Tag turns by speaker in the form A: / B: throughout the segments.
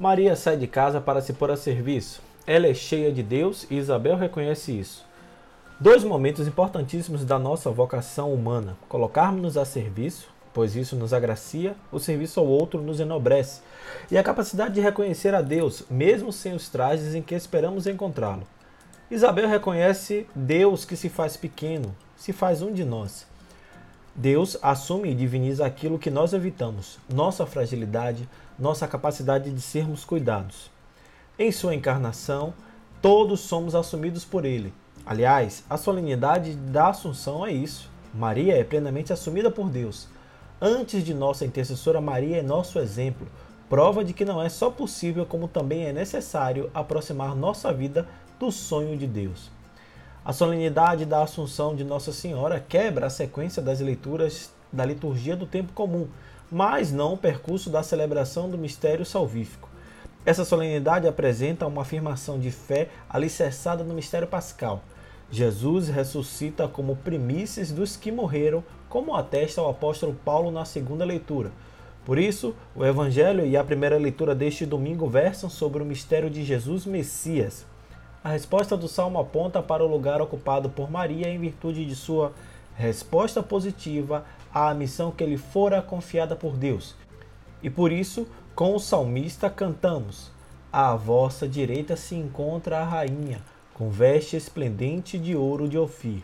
A: Maria sai de casa para se pôr a serviço. Ela é cheia de Deus e Isabel reconhece isso. Dois momentos importantíssimos da nossa vocação humana: colocarmos-nos a serviço, pois isso nos agracia, o serviço ao outro nos enobrece, e a capacidade de reconhecer a Deus, mesmo sem os trajes em que esperamos encontrá-lo. Isabel reconhece Deus que se faz pequeno, se faz um de nós. Deus assume e diviniza aquilo que nós evitamos, nossa fragilidade, nossa capacidade de sermos cuidados. Em sua encarnação, todos somos assumidos por Ele. Aliás, a solenidade da Assunção é isso. Maria é plenamente assumida por Deus. Antes de nossa intercessora, Maria é nosso exemplo, prova de que não é só possível, como também é necessário aproximar nossa vida do sonho de Deus. A solenidade da Assunção de Nossa Senhora quebra a sequência das leituras da liturgia do tempo comum, mas não o percurso da celebração do mistério salvífico. Essa solenidade apresenta uma afirmação de fé alicerçada no mistério pascal. Jesus ressuscita como primícias dos que morreram, como atesta o apóstolo Paulo na segunda leitura. Por isso, o Evangelho e a primeira leitura deste domingo versam sobre o mistério de Jesus Messias. A resposta do salmo aponta para o lugar ocupado por Maria em virtude de sua resposta positiva à missão que lhe fora confiada por Deus. E por isso, com o salmista cantamos: À vossa direita se encontra a rainha, com veste esplendente de ouro de Ofir.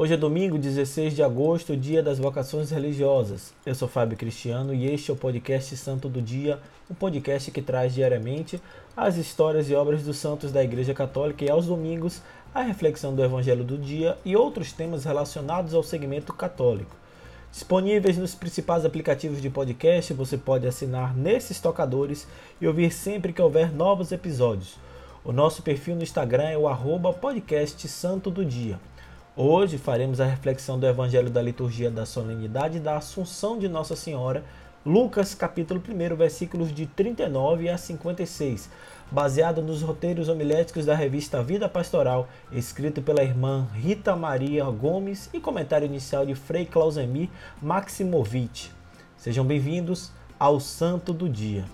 A: Hoje é domingo, 16 de agosto, dia das vocações religiosas. Eu sou Fábio Cristiano e este é o podcast Santo do Dia, um podcast que traz diariamente as histórias e obras dos santos da Igreja Católica e aos domingos a reflexão do Evangelho do dia e outros temas relacionados ao segmento católico. Disponíveis nos principais aplicativos de podcast, você pode assinar nesses tocadores e ouvir sempre que houver novos episódios. O nosso perfil no Instagram é o arroba podcast Santo do Dia. Hoje faremos a reflexão do Evangelho da Liturgia da Solenidade da Assunção de Nossa Senhora, Lucas capítulo 1, versículos de 39 a 56, baseado nos roteiros homiléticos da revista Vida Pastoral, escrito pela irmã Rita Maria Gomes e comentário inicial de Frei Clausemir Maximovitch. Sejam bem-vindos ao Santo do Dia.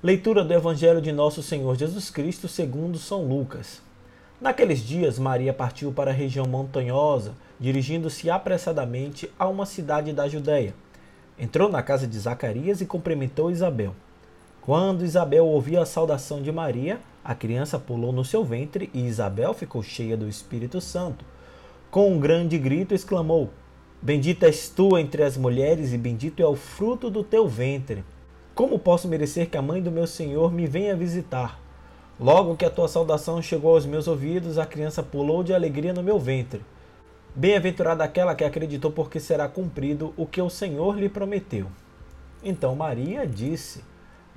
A: Leitura do Evangelho de Nosso Senhor Jesus Cristo segundo São Lucas. Naqueles dias, Maria partiu para a região montanhosa, dirigindo-se apressadamente a uma cidade da Judéia. Entrou na casa de Zacarias e cumprimentou Isabel. Quando Isabel ouviu a saudação de Maria, a criança pulou no seu ventre e Isabel ficou cheia do Espírito Santo. Com um grande grito, exclamou: Bendita és tu entre as mulheres e bendito é o fruto do teu ventre. Como posso merecer que a mãe do meu Senhor me venha visitar? Logo que a tua saudação chegou aos meus ouvidos, a criança pulou de alegria no meu ventre. Bem-aventurada aquela que acreditou, porque será cumprido o que o Senhor lhe prometeu. Então Maria disse: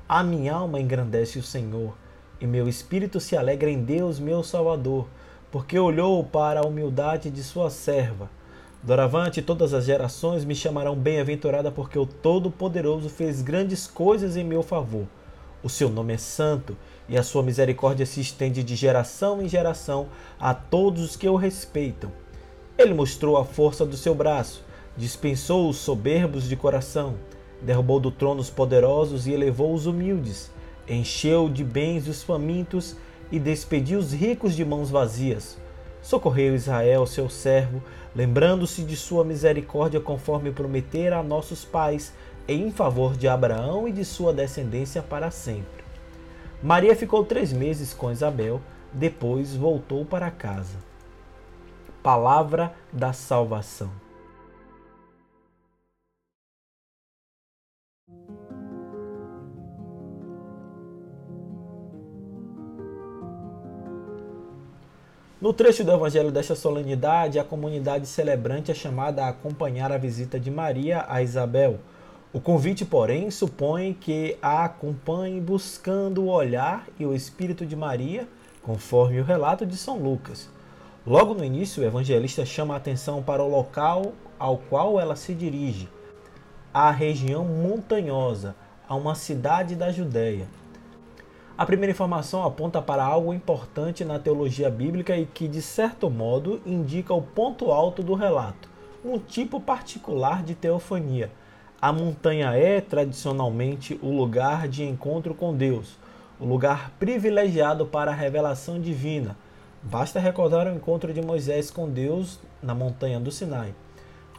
A: A minha alma engrandece o Senhor, e meu espírito se alegra em Deus, meu Salvador, porque olhou para a humildade de sua serva. Doravante, todas as gerações me chamarão bem-aventurada, porque o Todo-Poderoso fez grandes coisas em meu favor. O seu nome é santo, e a sua misericórdia se estende de geração em geração a todos os que o respeitam. Ele mostrou a força do seu braço, dispensou os soberbos de coração, derrubou do trono os poderosos e elevou os humildes, encheu de bens os famintos e despediu os ricos de mãos vazias. Socorreu Israel, seu servo, lembrando-se de sua misericórdia conforme prometera a nossos pais, em favor de Abraão e de sua descendência para sempre. Maria ficou três meses com Isabel, depois voltou para casa. Palavra da salvação. No trecho do Evangelho desta solenidade, a comunidade celebrante é chamada a acompanhar a visita de Maria a Isabel. O convite, porém, supõe que a acompanhe buscando o olhar e o espírito de Maria, conforme o relato de São Lucas. Logo no início, o evangelista chama a atenção para o local ao qual ela se dirige, a região montanhosa, a uma cidade da Judéia. A primeira informação aponta para algo importante na teologia bíblica e que, de certo modo, indica o ponto alto do relato, um tipo particular de teofania. A montanha é, tradicionalmente, o lugar de encontro com Deus, o lugar privilegiado para a revelação divina. Basta recordar o encontro de Moisés com Deus na montanha do Sinai.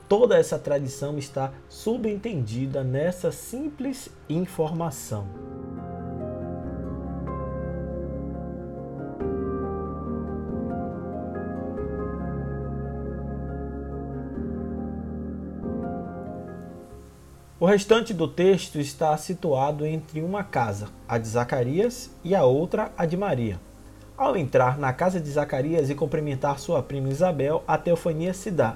A: Toda essa tradição está subentendida nessa simples informação. O restante do texto está situado entre uma casa, a de Zacarias, e a outra, a de Maria. Ao entrar na casa de Zacarias e cumprimentar sua prima Isabel, a teofania se dá.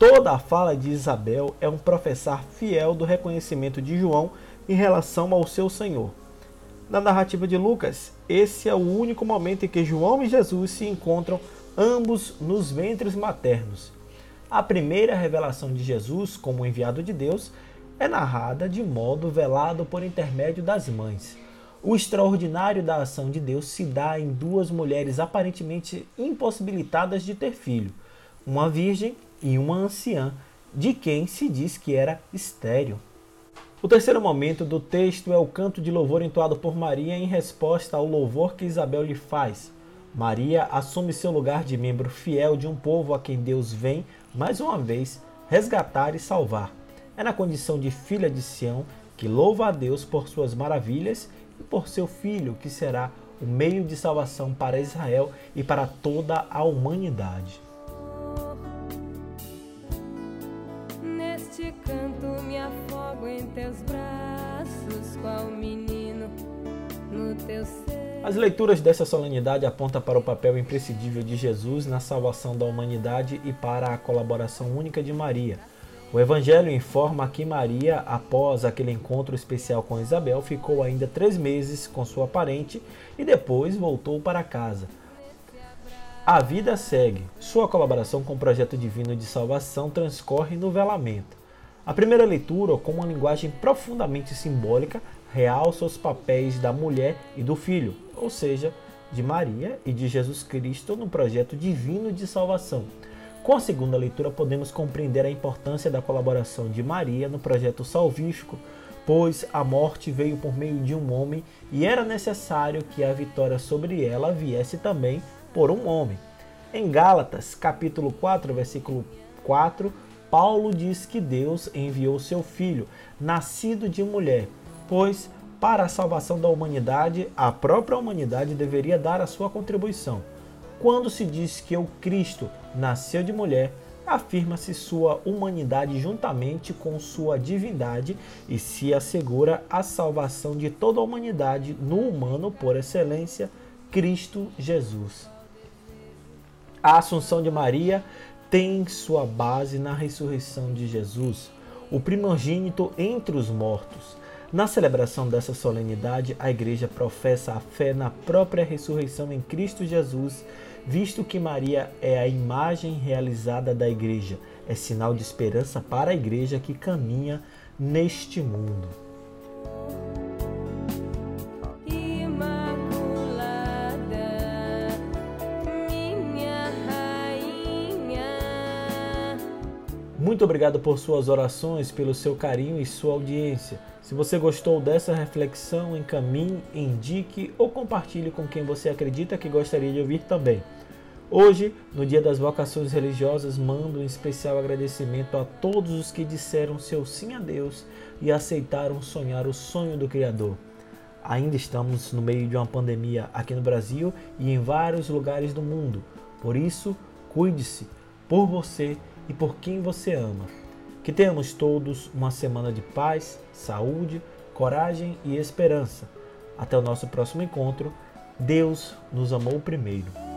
A: Toda a fala de Isabel é um professar fiel do reconhecimento de João em relação ao seu Senhor. Na narrativa de Lucas, esse é o único momento em que João e Jesus se encontram ambos nos ventres maternos. A primeira revelação de Jesus como enviado de Deus é narrada de modo velado por intermédio das mães. O extraordinário da ação de Deus se dá em duas mulheres aparentemente impossibilitadas de ter filho, uma virgem e uma anciã, de quem se diz que era estéril. O terceiro momento do texto é o canto de louvor entoado por Maria em resposta ao louvor que Isabel lhe faz. Maria assume seu lugar de membro fiel de um povo a quem Deus vem, mais uma vez, resgatar e salvar. É na condição de filha de Sião que louva a Deus por suas maravilhas e por seu filho, que será o meio de salvação para Israel e para toda a humanidade. Neste canto me afogo em teus braços, qual menino no teu ser. As leituras dessa solenidade apontam para o papel imprescindível de Jesus na salvação da humanidade e para a colaboração única de Maria o Evangelho informa que Maria, após aquele encontro especial com Isabel, ficou ainda três meses com sua parente e depois voltou para casa. A vida segue. Sua colaboração com o projeto divino de salvação transcorre no velamento. A primeira leitura, com uma linguagem profundamente simbólica, realça os papéis da mulher e do filho, ou seja, de Maria e de Jesus Cristo no projeto divino de salvação. Com a segunda leitura, podemos compreender a importância da colaboração de Maria no projeto salvífico, pois a morte veio por meio de um homem e era necessário que a vitória sobre ela viesse também por um homem. Em Gálatas, capítulo 4, versículo 4, Paulo diz que Deus enviou seu filho, nascido de mulher, pois para a salvação da humanidade, a própria humanidade deveria dar a sua contribuição. Quando se diz que o Cristo nasceu de mulher, afirma-se sua humanidade juntamente com sua divindade e se assegura a salvação de toda a humanidade no humano por excelência, Cristo Jesus. A Assunção de Maria tem sua base na ressurreição de Jesus, o primogênito entre os mortos. Na celebração dessa solenidade, a Igreja professa a fé na própria ressurreição em Cristo Jesus visto que Maria é a imagem realizada da igreja, é sinal de esperança para a igreja que caminha neste mundo. Muito obrigado por suas orações, pelo seu carinho e sua audiência. Se você gostou dessa reflexão, encaminhe, indique ou compartilhe com quem você acredita que gostaria de ouvir também. Hoje, no Dia das Vocações Religiosas, mando um especial agradecimento a todos os que disseram seu sim a Deus e aceitaram sonhar o sonho do Criador. Ainda estamos no meio de uma pandemia aqui no Brasil e em vários lugares do mundo. Por isso, cuide-se por você e por quem você ama. Que tenhamos todos uma semana de paz, saúde, coragem e esperança. Até o nosso próximo encontro. Deus nos amou primeiro.